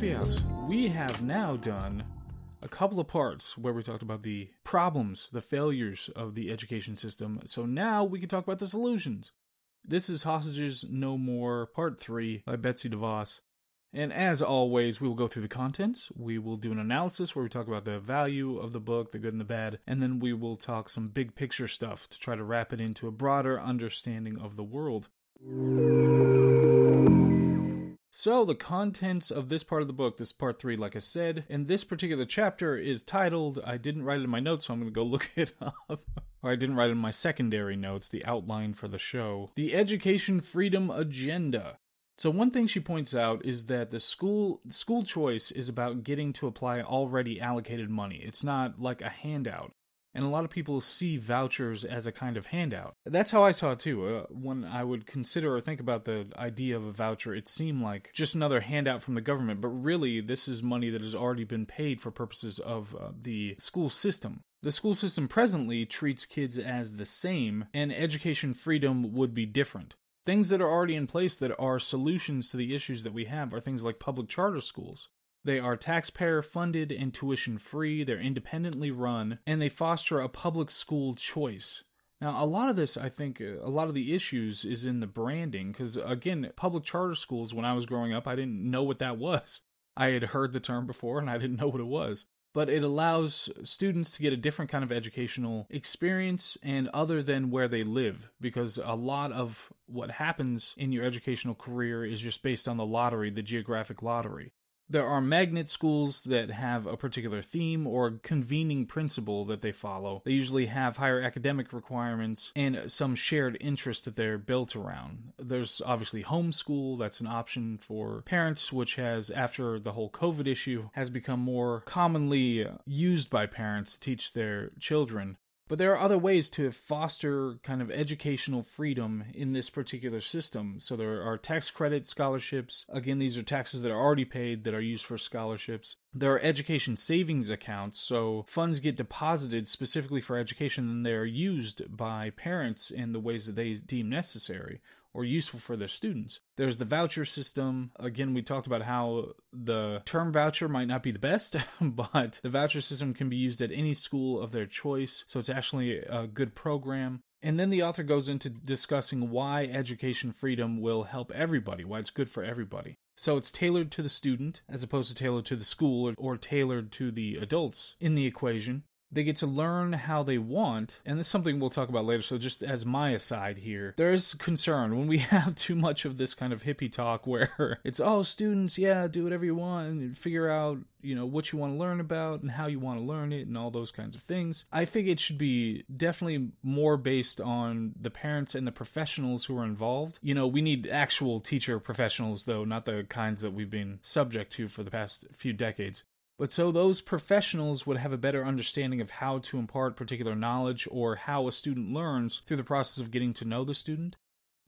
Coffee House. We have now done a couple of parts where we talked about the problems, the failures of the education system. So now we can talk about the solutions. This is Hostages No More, Part 3 by Betsy DeVos. And as always, we will go through the contents. We will do an analysis where we talk about the value of the book, the good and the bad, and then we will talk some big picture stuff to try to wrap it into a broader understanding of the world. So, the contents of this part of the book, this part three, like I said, and this particular chapter is titled, I didn't write it in my notes, so I'm going to go look it up. or I didn't write it in my secondary notes, the outline for the show. The Education Freedom Agenda. So one thing she points out is that the school school choice is about getting to apply already allocated money. It's not like a handout and a lot of people see vouchers as a kind of handout. That's how I saw it too. Uh, when I would consider or think about the idea of a voucher, it seemed like just another handout from the government, but really, this is money that has already been paid for purposes of uh, the school system. The school system presently treats kids as the same, and education freedom would be different. Things that are already in place that are solutions to the issues that we have are things like public charter schools. They are taxpayer funded and tuition free, they're independently run, and they foster a public school choice. Now, a lot of this, I think, uh, a lot of the issues is in the branding, because again, public charter schools, when I was growing up, I didn't know what that was. I had heard the term before and I didn't know what it was. But it allows students to get a different kind of educational experience and other than where they live, because a lot of what happens in your educational career is just based on the lottery, the geographic lottery. There are magnet schools that have a particular theme or convening principle that they follow. They usually have higher academic requirements and some shared interest that they're built around. There's obviously homeschool, that's an option for parents, which has, after the whole COVID issue, has become more commonly used by parents to teach their children. But there are other ways to foster kind of educational freedom in this particular system. So there are tax credit scholarships. Again, these are taxes that are already paid that are used for scholarships. There are education savings accounts, so funds get deposited specifically for education and they're used by parents in the ways that they deem necessary or useful for their students. There's the voucher system. Again, we talked about how the term voucher might not be the best, but the voucher system can be used at any school of their choice. So it's actually a good program. And then the author goes into discussing why education freedom will help everybody, why it's good for everybody. So it's tailored to the student as opposed to tailored to the school or, or tailored to the adults in the equation. They get to learn how they want, and it's something we'll talk about later. So, just as my aside here, there is concern when we have too much of this kind of hippie talk where it's, oh, students, yeah, do whatever you want and figure out, you know, what you want to learn about and how you want to learn it and all those kinds of things. I think it should be definitely more based on the parents and the professionals who are involved. You know, we need actual teacher professionals, though, not the kinds that we've been subject to for the past few decades. But so those professionals would have a better understanding of how to impart particular knowledge or how a student learns through the process of getting to know the student.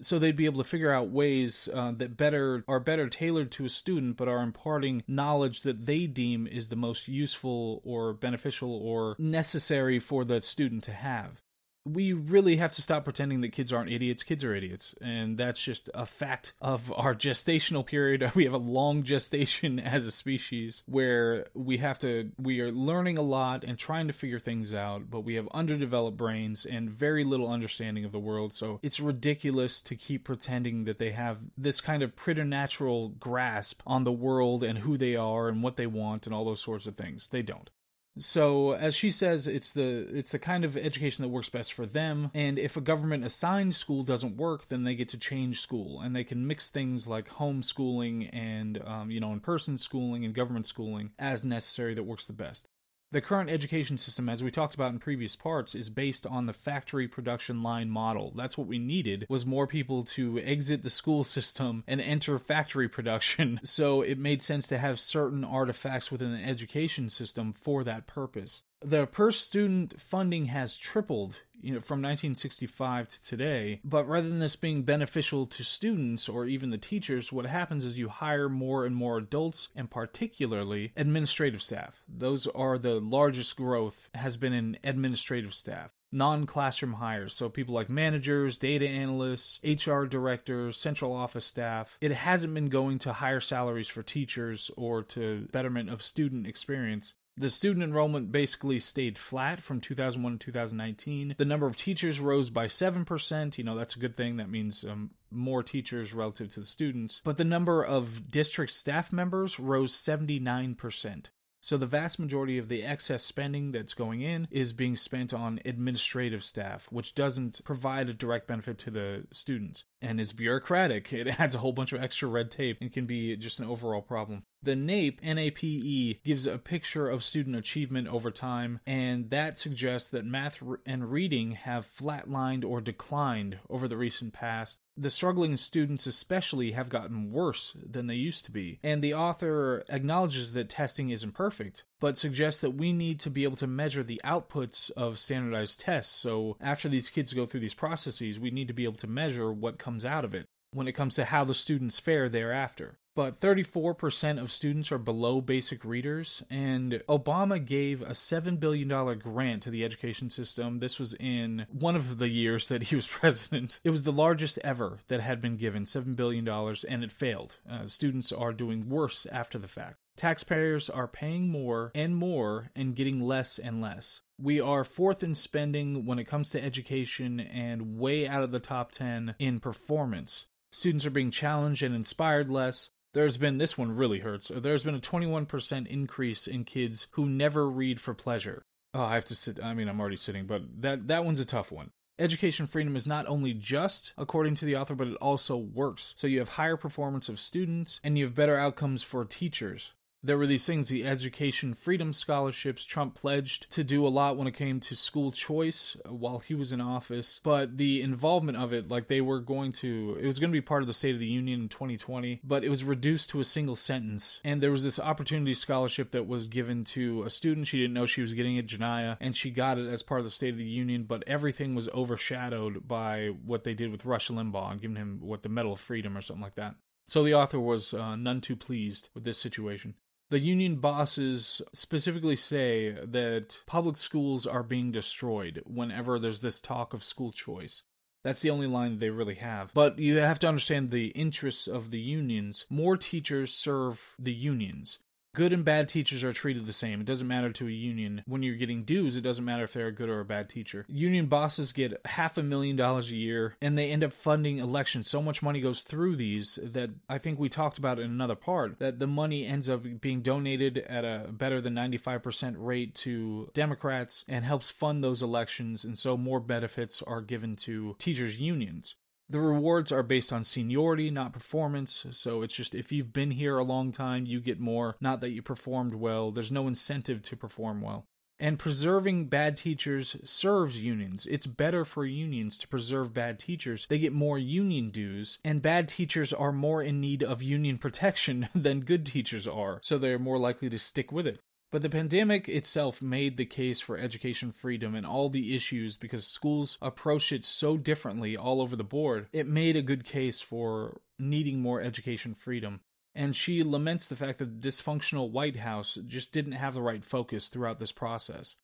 So they'd be able to figure out ways uh, that better are better tailored to a student, but are imparting knowledge that they deem is the most useful or beneficial or necessary for the student to have we really have to stop pretending that kids aren't idiots. Kids are idiots. And that's just a fact of our gestational period. We have a long gestation as a species where we have to, we are learning a lot and trying to figure things out, but we have underdeveloped brains and very little understanding of the world. So it's ridiculous to keep pretending that they have this kind of preternatural grasp on the world and who they are and what they want and all those sorts of things. They don't. So as she says, it's the it's the kind of education that works best for them. And if a government assigned school doesn't work, then they get to change school, and they can mix things like homeschooling and um, you know in person schooling and government schooling as necessary that works the best. The current education system, as we talked about in previous parts, is based on the factory production line model. That's what we needed was more people to exit the school system and enter factory production. So it made sense to have certain artifacts within the education system for that purpose the per student funding has tripled you know from 1965 to today but rather than this being beneficial to students or even the teachers what happens is you hire more and more adults and particularly administrative staff those are the largest growth has been in administrative staff non classroom hires. So people like managers, data analysts, HR directors, central office staff. It hasn't been going to higher salaries for teachers or to betterment of student experience. The student enrollment basically stayed flat from 2001 to 2019. The number of teachers rose by 7%. You know, that's a good thing. That means um, more teachers relative to the students. But the number of district staff members rose 79%. So the vast majority of the excess spending that's going in is being spent on administrative staff, which doesn't provide a direct benefit to the students and it's bureaucratic. It adds a whole bunch of extra red tape and can be just an overall problem. The NAEP, NAEP, gives a picture of student achievement over time, and that suggests that math and reading have flatlined or declined over the recent past. The struggling students, especially, have gotten worse than they used to be. And the author acknowledges that testing isn't perfect, but suggests that we need to be able to measure the outputs of standardized tests. So, after these kids go through these processes, we need to be able to measure what comes out of it when it comes to how the students fare thereafter but 34% of students are below basic readers. And Obama gave a $7 billion grant to the education system. This was in one of the years that he was president. It was the largest ever that had been given $7 billion, and it failed. Uh, students are doing worse after the fact. Taxpayers are paying more and more and getting less and less. We are fourth in spending when it comes to education and way out of the top 10 in performance. Students are being challenged and inspired less there's been this one really hurts. There's been a 21% increase in kids who never read for pleasure. Oh, I have to sit. I mean, I'm already sitting, but that that one's a tough one. Education freedom is not only just, according to the author, but it also works. So you have higher performance of students and you have better outcomes for teachers there were these things, the education freedom scholarships. Trump pledged to do a lot when it came to school choice while he was in office, but the involvement of it, like they were going to, it was going to be part of the State of the Union in 2020, but it was reduced to a single sentence. And there was this opportunity scholarship that was given to a student. She didn't know she was getting it, Janiyah, and she got it as part of the State of the Union, but everything was overshadowed by what they did with Rush Limbaugh and giving him what the Medal of Freedom or something like that. So the author was uh, none too pleased with this situation. The union bosses specifically say that public schools are being destroyed whenever there's this talk of school choice. That's the only line they really have. But you have to understand the interests of the unions. More teachers serve the unions. Good and bad teachers are treated the same. It doesn't matter to a union. When you're getting dues, it doesn't matter if they're a good or a bad teacher. Union bosses get half a million dollars a year and they end up funding elections. So much money goes through these that I think we talked about in another part that the money ends up being donated at a better than 95% rate to Democrats and helps fund those elections. And so more benefits are given to teachers' unions. The rewards are based on seniority, not performance. So it's just if you've been here a long time, you get more, not that you performed well. There's no incentive to perform well. And preserving bad teachers serves unions. It's better for unions to preserve bad teachers. They get more union dues, and bad teachers are more in need of union protection than good teachers are, so they're more likely to stick with it. But the pandemic itself made the case for education freedom and all the issues because schools approached it so differently all over the board. It made a good case for needing more education freedom. And she laments the fact that the dysfunctional White House just didn't have the right focus throughout this process.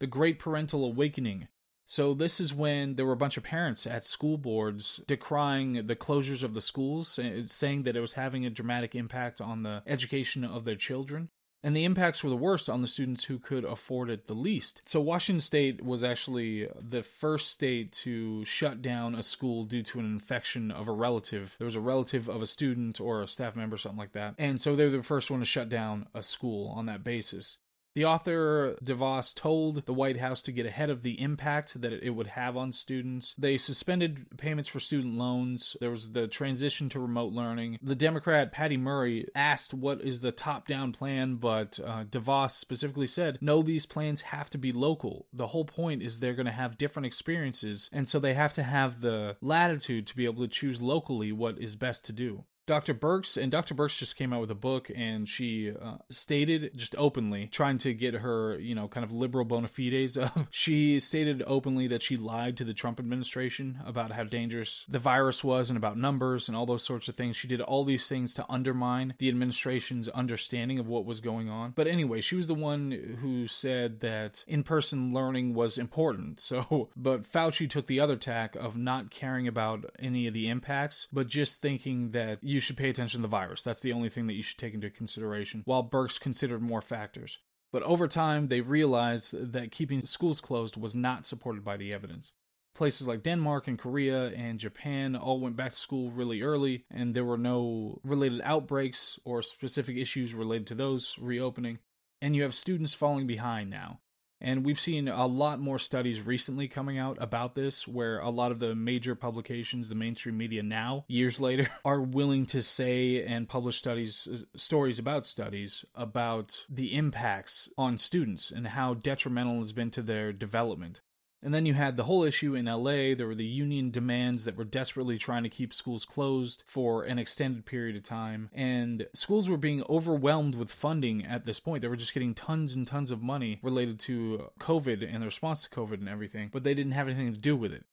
The Great Parental Awakening. So, this is when there were a bunch of parents at school boards decrying the closures of the schools, eh, saying that it was having a dramatic impact on the education of their children and the impacts were the worst on the students who could afford it the least. So, Washington State was actually the first state to shut down a school due to an infection of a relative. There was a relative of a student or a staff member, something like that. And so they were the first one to shut down a school on that basis. The author DeVos told the White House to get ahead of the impact that it would have on students. They suspended payments for student loans. There was the transition to remote learning. The Democrat Patty Murray asked what is the top down plan, but uh, DeVos specifically said, no, these plans have to be local. The whole point is they're going to have different experiences, and so they have to have the latitude to be able to choose locally what is best to do. Dr. Birx, and Dr. Birx just came out with a book, and she uh, stated just openly, trying to get her, you know, kind of liberal bona fides. Of, she stated openly that she lied to the Trump administration about how dangerous the virus was and about numbers and all those sorts of things. She did all these things to undermine the administration's understanding of what was going on. But anyway, she was the one who said that in person learning was important. So, but Fauci took the other tack of not caring about any of the impacts, but just thinking that you should pay attention to the virus. That's the only thing that you should take into consideration, while Birx considered more factors. But over time, they realized that keeping schools closed was not supported by the evidence. Places like Denmark and Korea and Japan all went back to school really early, and there were no related outbreaks or specific issues related to those reopening. And you have students falling behind now. And we've seen a lot more studies recently coming out about this, where a lot of the major publications, the mainstream media now, years later, are willing to say and publish studies, uh, stories about studies about the impacts on students and how detrimental has been to their development. And then you had the whole issue in LA. There were the union demands that were desperately trying to keep schools closed for an extended period of time. And schools were being overwhelmed with funding at this point. They were just getting tons and tons of money related to COVID and the response to COVID and everything, but they didn't have anything to do with it.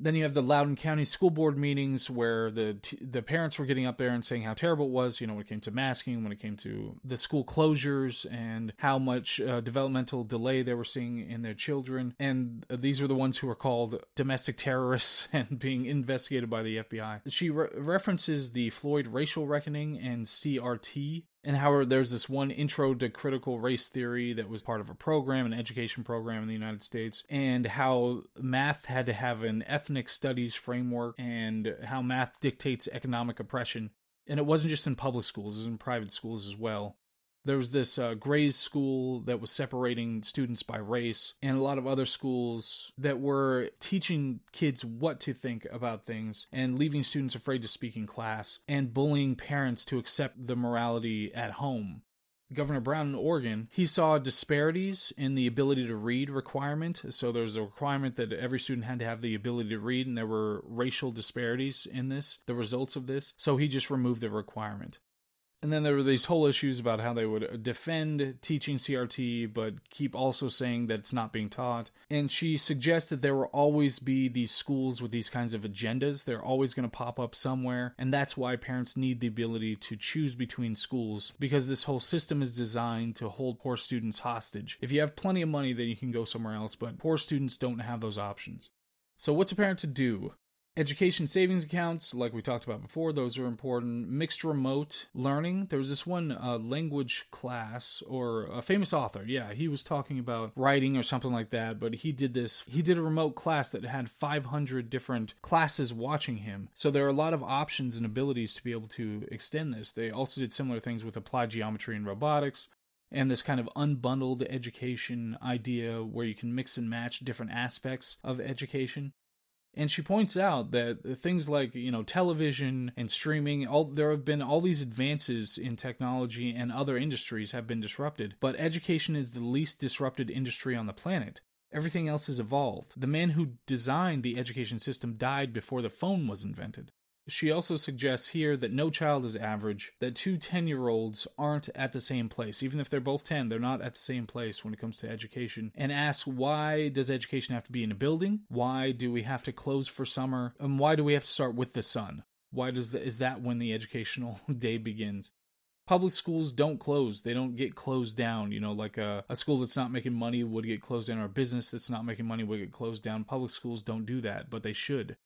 Then you have the Loudoun County school board meetings where the the parents were getting up there and saying how terrible it was. You know, when it came to masking, when it came to the school closures, and how much uh, developmental delay they were seeing in their children. And uh, these are the ones who are called domestic terrorists and being investigated by the FBI. She re- references the Floyd racial reckoning and CRT and how there's this one intro to critical race theory that was part of a program, an education program in the United States, and how math had to have an ethnic studies framework and how math dictates economic oppression. And it wasn't just in public schools, it was in private schools as well there was this uh, Gray's school that was separating students by race, and a lot of other schools that were teaching kids what to think about things and leaving students afraid to speak in class and bullying parents to accept the morality at home. Governor Brown in Oregon, he saw disparities in the ability to read requirement. So there's a requirement that every student had to have the ability to read, and there were racial disparities in this, the results of this. So he just removed the requirement. And then there were these whole issues about how they would defend teaching CRT, but keep also saying that it's not being taught. And she suggests that there will always be these schools with these kinds of agendas. They're always going to pop up somewhere. And that's why parents need the ability to choose between schools, because this whole system is designed to hold poor students hostage. If you have plenty of money, then you can go somewhere else, but poor students don't have those options. So, what's a parent to do? Education savings accounts, like we talked about before, those are important. Mixed remote learning. There was this one uh, language class or a famous author. Yeah, he was talking about writing or something like that, but he did this. He did a remote class that had 500 different classes watching him. So there are a lot of options and abilities to be able to extend this. They also did similar things with applied geometry and robotics and this kind of unbundled education idea where you can mix and match different aspects of education. And she points out that things like, you know, television and streaming, all there have been all these advances in technology and other industries have been disrupted, but education is the least disrupted industry on the planet. Everything else has evolved. The man who designed the education system died before the phone was invented. She also suggests here that no child is average, that two 10 year olds aren't at the same place. Even if they're both 10, they're not at the same place when it comes to education. And asks why does education have to be in a building? Why do we have to close for summer? And why do we have to start with the sun? Why does the, is that when the educational day begins? public schools don't close. They don't get closed down. You know, like a, a school that's not making money would get closed down, or a business that's not making money would get closed down. Public schools don't do that, but they should.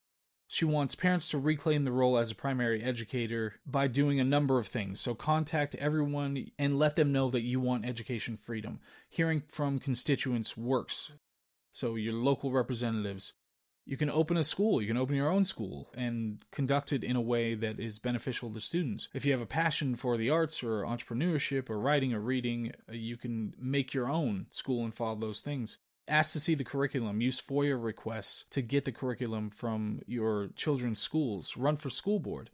She wants parents to reclaim the role as a primary educator by doing a number of things. So, contact everyone and let them know that you want education freedom. Hearing from constituents works. So, your local representatives. You can open a school, you can open your own school and conduct it in a way that is beneficial to students. If you have a passion for the arts or entrepreneurship or writing or reading, you can make your own school and follow those things. Ask to see the curriculum. Use FOIA requests to get the curriculum from your children's schools. Run for school board.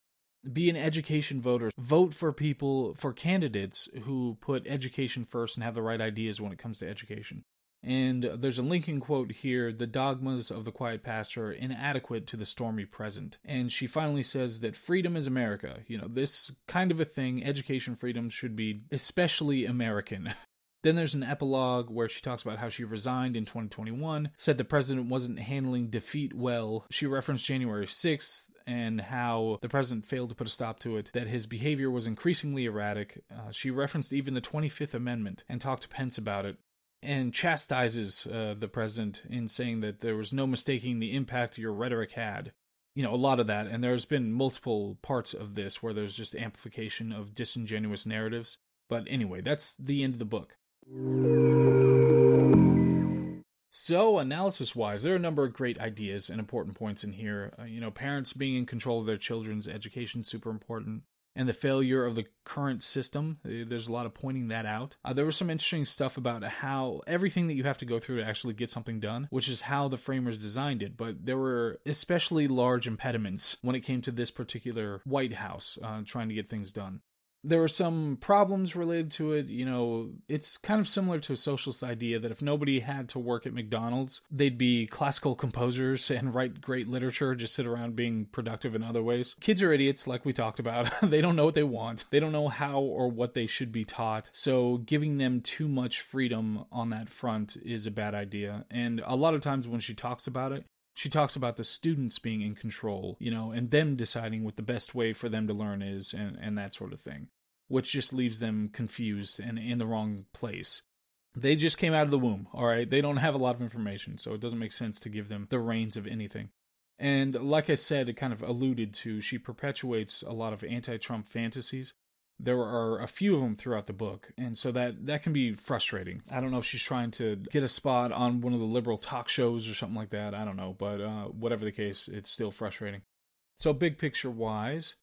Be an education voter. Vote for people, for candidates who put education first and have the right ideas when it comes to education. And there's a Lincoln quote here the dogmas of the quiet past are inadequate to the stormy present. And she finally says that freedom is America. You know, this kind of a thing, education freedom, should be especially American. Then there's an epilogue where she talks about how she resigned in 2021, said the president wasn't handling defeat well. She referenced January 6th and how the president failed to put a stop to it, that his behavior was increasingly erratic. Uh, she referenced even the 25th Amendment and talked to Pence about it and chastises uh, the president in saying that there was no mistaking the impact your rhetoric had. You know, a lot of that, and there's been multiple parts of this where there's just amplification of disingenuous narratives. But anyway, that's the end of the book. So, analysis wise, there are a number of great ideas and important points in here. Uh, you know, parents being in control of their children's education super important. And the failure of the current system, uh, there's a lot of pointing that out. Uh, there was some interesting stuff about how everything that you have to go through to actually get something done, which is how the framers designed it. But there were especially large impediments when it came to this particular White House uh, trying to get things done there were some problems related to it. You know, it's kind of similar to a socialist idea that if nobody had to work at McDonald's, they'd be classical composers and write great literature, just sit around being productive in other ways. Kids are idiots, like we talked about. they don't know what they want, they don't know how or what they should be taught. So, giving them too much freedom on that front is a bad idea. And a lot of times when she talks about it, she talks about the students being in control, you know, and them deciding what the best way for them to learn is and, and that sort of thing, which just leaves them confused and in the wrong place. They just came out of the womb, all right? They don't have a lot of information, so it doesn't make sense to give them the reins of anything. And like I said, it kind of alluded to, she perpetuates a lot of anti Trump fantasies there are a few of them throughout the book and so that that can be frustrating. I don't know if she's trying to get a spot on one of the liberal talk shows or something like that i don't know but uh, whatever the case it's still frustrating. So big picture wise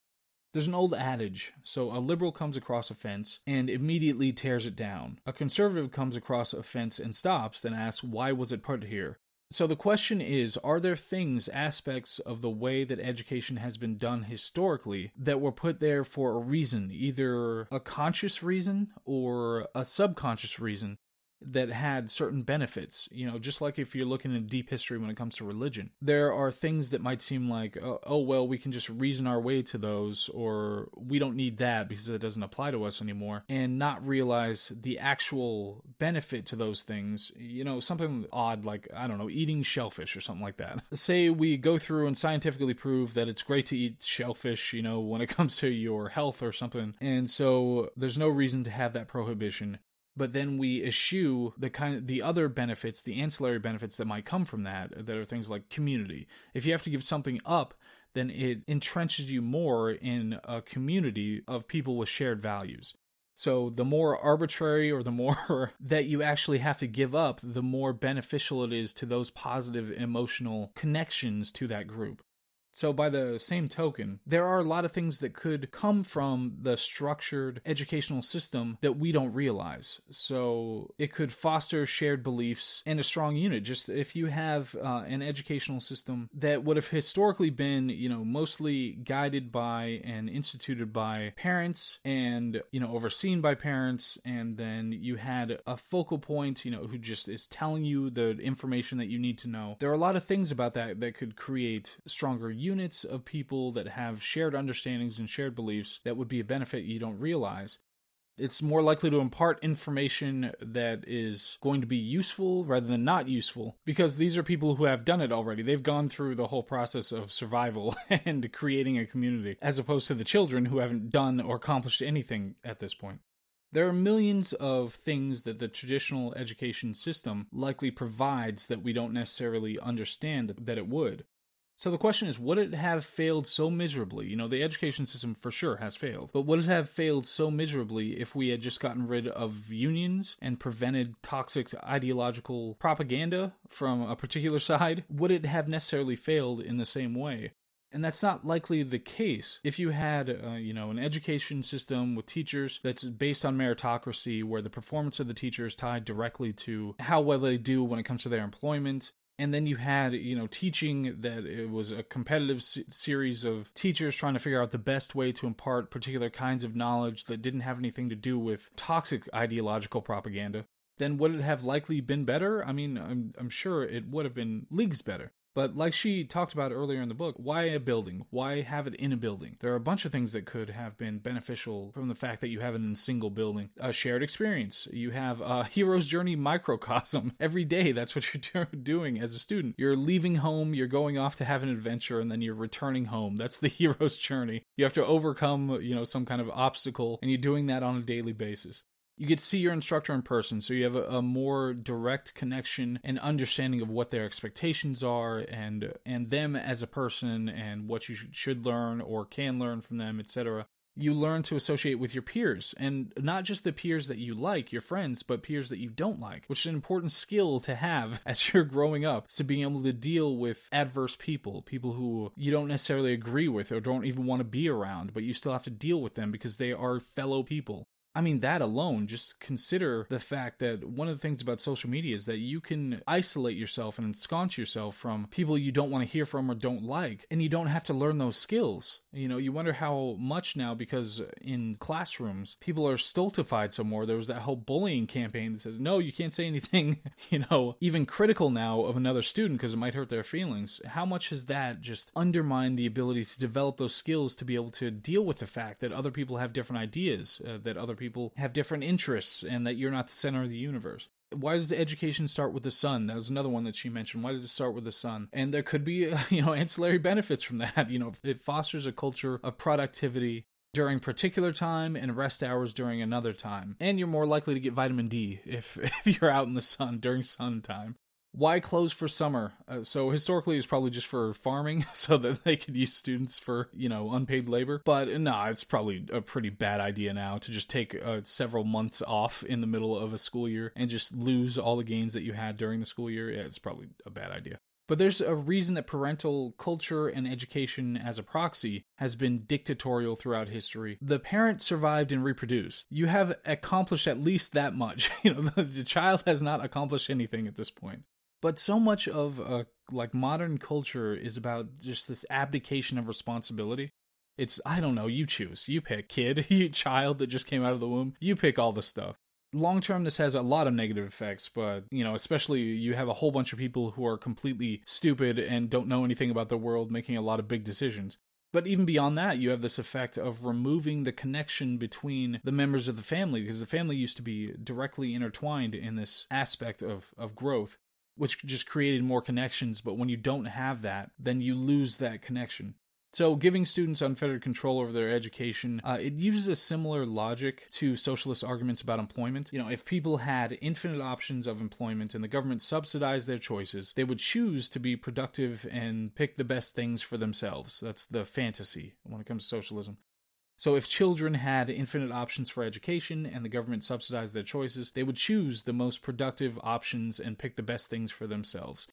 there's an old adage so a liberal comes across a fence and immediately tears it down. A conservative comes across a fence and stops then asks why was it put here so the question is Are there things, aspects of the way that education has been done historically that were put there for a reason, either a conscious reason or a subconscious reason, that had certain benefits. You know, just like if you're looking at deep history when it comes to religion, there are things that might seem like, oh, oh, well, we can just reason our way to those, or we don't need that because it doesn't apply to us anymore, and not realize the actual benefit to those things. You know, something odd like, I don't know, eating shellfish or something like that. Say we go through and scientifically prove that it's great to eat shellfish, you know, when it comes to your health or something, and so there's no reason to have that prohibition but then we eschew the kind the other benefits, the ancillary benefits that might come from that, that are things like community. If you have to give something up, then it entrenches you more in a community of people with shared values. So the more arbitrary or the more that you actually have to give up, the more beneficial it is to those positive emotional connections to that group. So, by the same token, there are a lot of things that could come from the structured educational system that we don't realize. So, it could foster shared beliefs and a strong unit. Just if you have uh, an educational system that would have historically been, you know, mostly guided by and instituted by parents and, you know, overseen by parents, and then you had a focal point, you know, who just is telling you the information that you need to know. There are a lot of things about that that could create stronger units of people that have shared understandings and shared beliefs that would be a benefit you don't realize. It's more likely to impart information that is going to be useful rather than not useful because these are people who have done it already. They've gone through the whole process of survival and creating a community, as opposed to the children who haven't done or accomplished anything at this point. There are millions of things that the traditional education system likely provides that we don't necessarily understand that it would. So the question is, would it have failed so miserably? You know, the education system for sure has failed, but would it have failed so miserably if we had just gotten rid of unions and prevented toxic ideological propaganda from a particular side? Would it have necessarily failed in the same way? And that's not likely the case. If you had, uh, you know, an education system with teachers that's based on meritocracy, where the performance of the teacher is tied directly to how well they do when it comes to their employment, and then you had you know teaching that it was a competitive series of teachers trying to figure out the best way to impart particular kinds of knowledge that didn't have anything to do with toxic ideological propaganda then would it have likely been better? I mean, I'm, I'm sure it would have been leagues better. But like she talked about earlier in the book, why a building? Why have it in a building? There are a bunch of things that could have been beneficial from the fact that you have it in a single building. A shared experience. You have a hero's journey microcosm. Every day, that's what you're doing as a student. You're leaving home, you're going off to have an adventure, and then you're returning home. That's the hero's journey. You have to overcome, you know, some kind of obstacle, and you're doing that on a daily basis you get to see your instructor in person so you have a, a, more direct connection and understanding of what their expectations are and and them as a person and what you should learn or can learn from them etc you learn to associate with your peers and not just the peers that you like your friends but peers that you don't like which is an important skill to have as you're growing up to being able to deal with adverse people people who you don't necessarily agree with or don't even want to be around but you still have to deal with them because they are fellow people I mean, that alone, just consider the fact that one of the things about social media is that you can isolate yourself and ensconce yourself from people you don't want to hear from or don't like, and you don't have to learn those skills. You know, you wonder how much now because in classrooms, people are stultified some more. There was that whole bullying campaign that says, no, you can't say anything, you know, even critical now of another student because it might hurt their feelings. How much has that just undermined the ability to develop those skills to be able to deal with the fact that other people have different ideas, uh, that other people people have different interests and that you're not the center of the universe why does education start with the sun? That was another one that she mentioned. Why does it start with the sun? And there could be, you know, ancillary benefits from that. You know, it fosters a culture of productivity during particular time and rest hours during another time. And you're more likely to get vitamin D if, if you're out in the sun during sun time why close for summer? Uh, so historically, it's probably just for farming, so that they could use students for you know unpaid labor. But no, nah, it's probably a pretty bad idea now to just take uh, several months off in the middle of a school year and just lose all the gains that you had during the school year. Yeah, it's probably a bad idea. But there's a reason that parental culture and education as a proxy has been dictatorial throughout history. The parent survived and reproduced. You have accomplished at least that much. You know, the, the child has not accomplished anything at this point. But so much of uh, like modern culture is about just this abdication of responsibility. It's I don't know, you choose. You pick kid, you child that just came out of the womb. You pick all the stuff. Long term this has a lot of negative effects, but you know, especially you have a whole bunch of people who are completely stupid and don't know anything about the world making a lot of big decisions. But even beyond that, you have this effect of removing the connection between the members of the family because the family used to be directly intertwined in this aspect of, of growth which just created more connections. But when you don't have that, then you lose that connection. So, giving students unfettered control over their education, uh, it uses a similar logic to socialist arguments about employment. You know, if people had infinite options of employment and the government subsidized their choices, they would choose to be productive and pick the best things for themselves. That's the fantasy when it comes to socialism. So, if children had infinite options for education and the government subsidized their choices, they would choose the most productive options and pick the best things for themselves.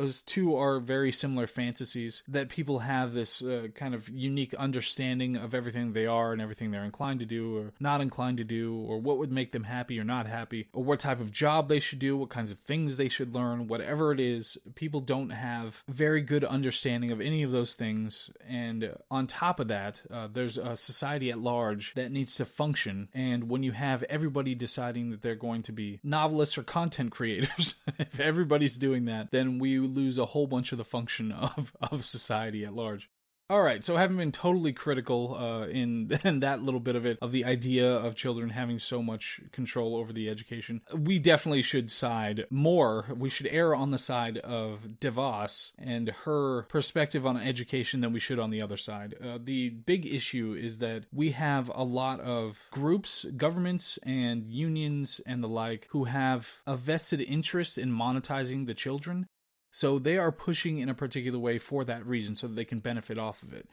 Those two are very similar fantasies that people have this uh, kind of unique understanding of everything they are and everything they're inclined to do or not inclined to do, or what would make them happy or not happy, or what type of job they should do, what kinds of things they should learn, whatever it is. People don't have very good understanding of any of those things. And on top of that, uh, there's a society at large that needs to function. And when you have everybody deciding that they're going to be novelists or content creators, if everybody's doing that, then we lose a whole bunch of the function of, of society at large. All right, so having been totally critical uh, in, in that little bit of it, of the idea of children having so much control over the education, we definitely should side more. We should err on the side of DeVos and her perspective on education than we should on the other side. Uh, the big issue is that we have a lot of groups, governments, and unions and the like who have a vested interest in monetizing the children so they are pushing in a particular way for that reason so that they can benefit off of it.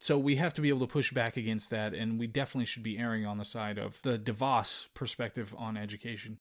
So we have to be able to push back against that, and we definitely should be erring on the side of the DeVos perspective on education.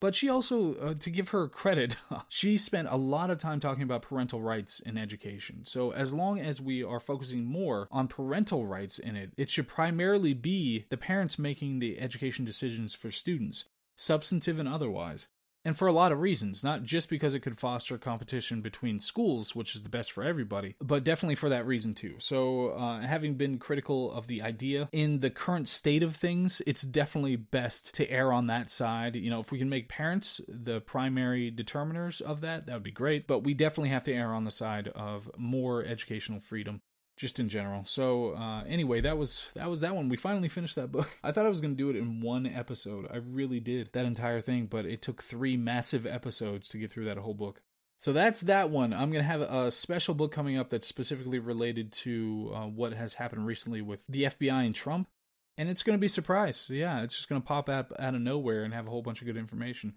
But she also, uh, to give her credit, she spent a lot of time talking about parental rights in education. So, as long as we are focusing more on parental rights in it, it should primarily be the parents making the education decisions for students, substantive and otherwise. And for a lot of reasons, not just because it could foster competition between schools, which is the best for everybody, but definitely for that reason too. So, uh, having been critical of the idea in the current state of things, it's definitely best to err on that side. You know, if we can make parents the primary determiners of that, that would be great, but we definitely have to err on the side of more educational freedom just in general. So uh, anyway, that was that was that one. We finally finished that book. I thought I was going to do it in one episode. I really did that entire thing, but it took three massive episodes to get through that whole book. So that's that one. I'm going to have a special book coming up that's specifically related to uh, what has happened recently with the FBI and Trump. And it's going to be surprise. Yeah, it's just going to pop up out of nowhere and have a whole bunch of good information.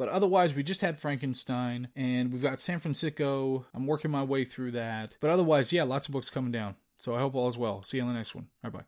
But otherwise, we just had Frankenstein and we've got San Francisco. I'm working my way through that. But otherwise, yeah, lots of books coming down. So I hope all is well. See you on the next one. Right, bye.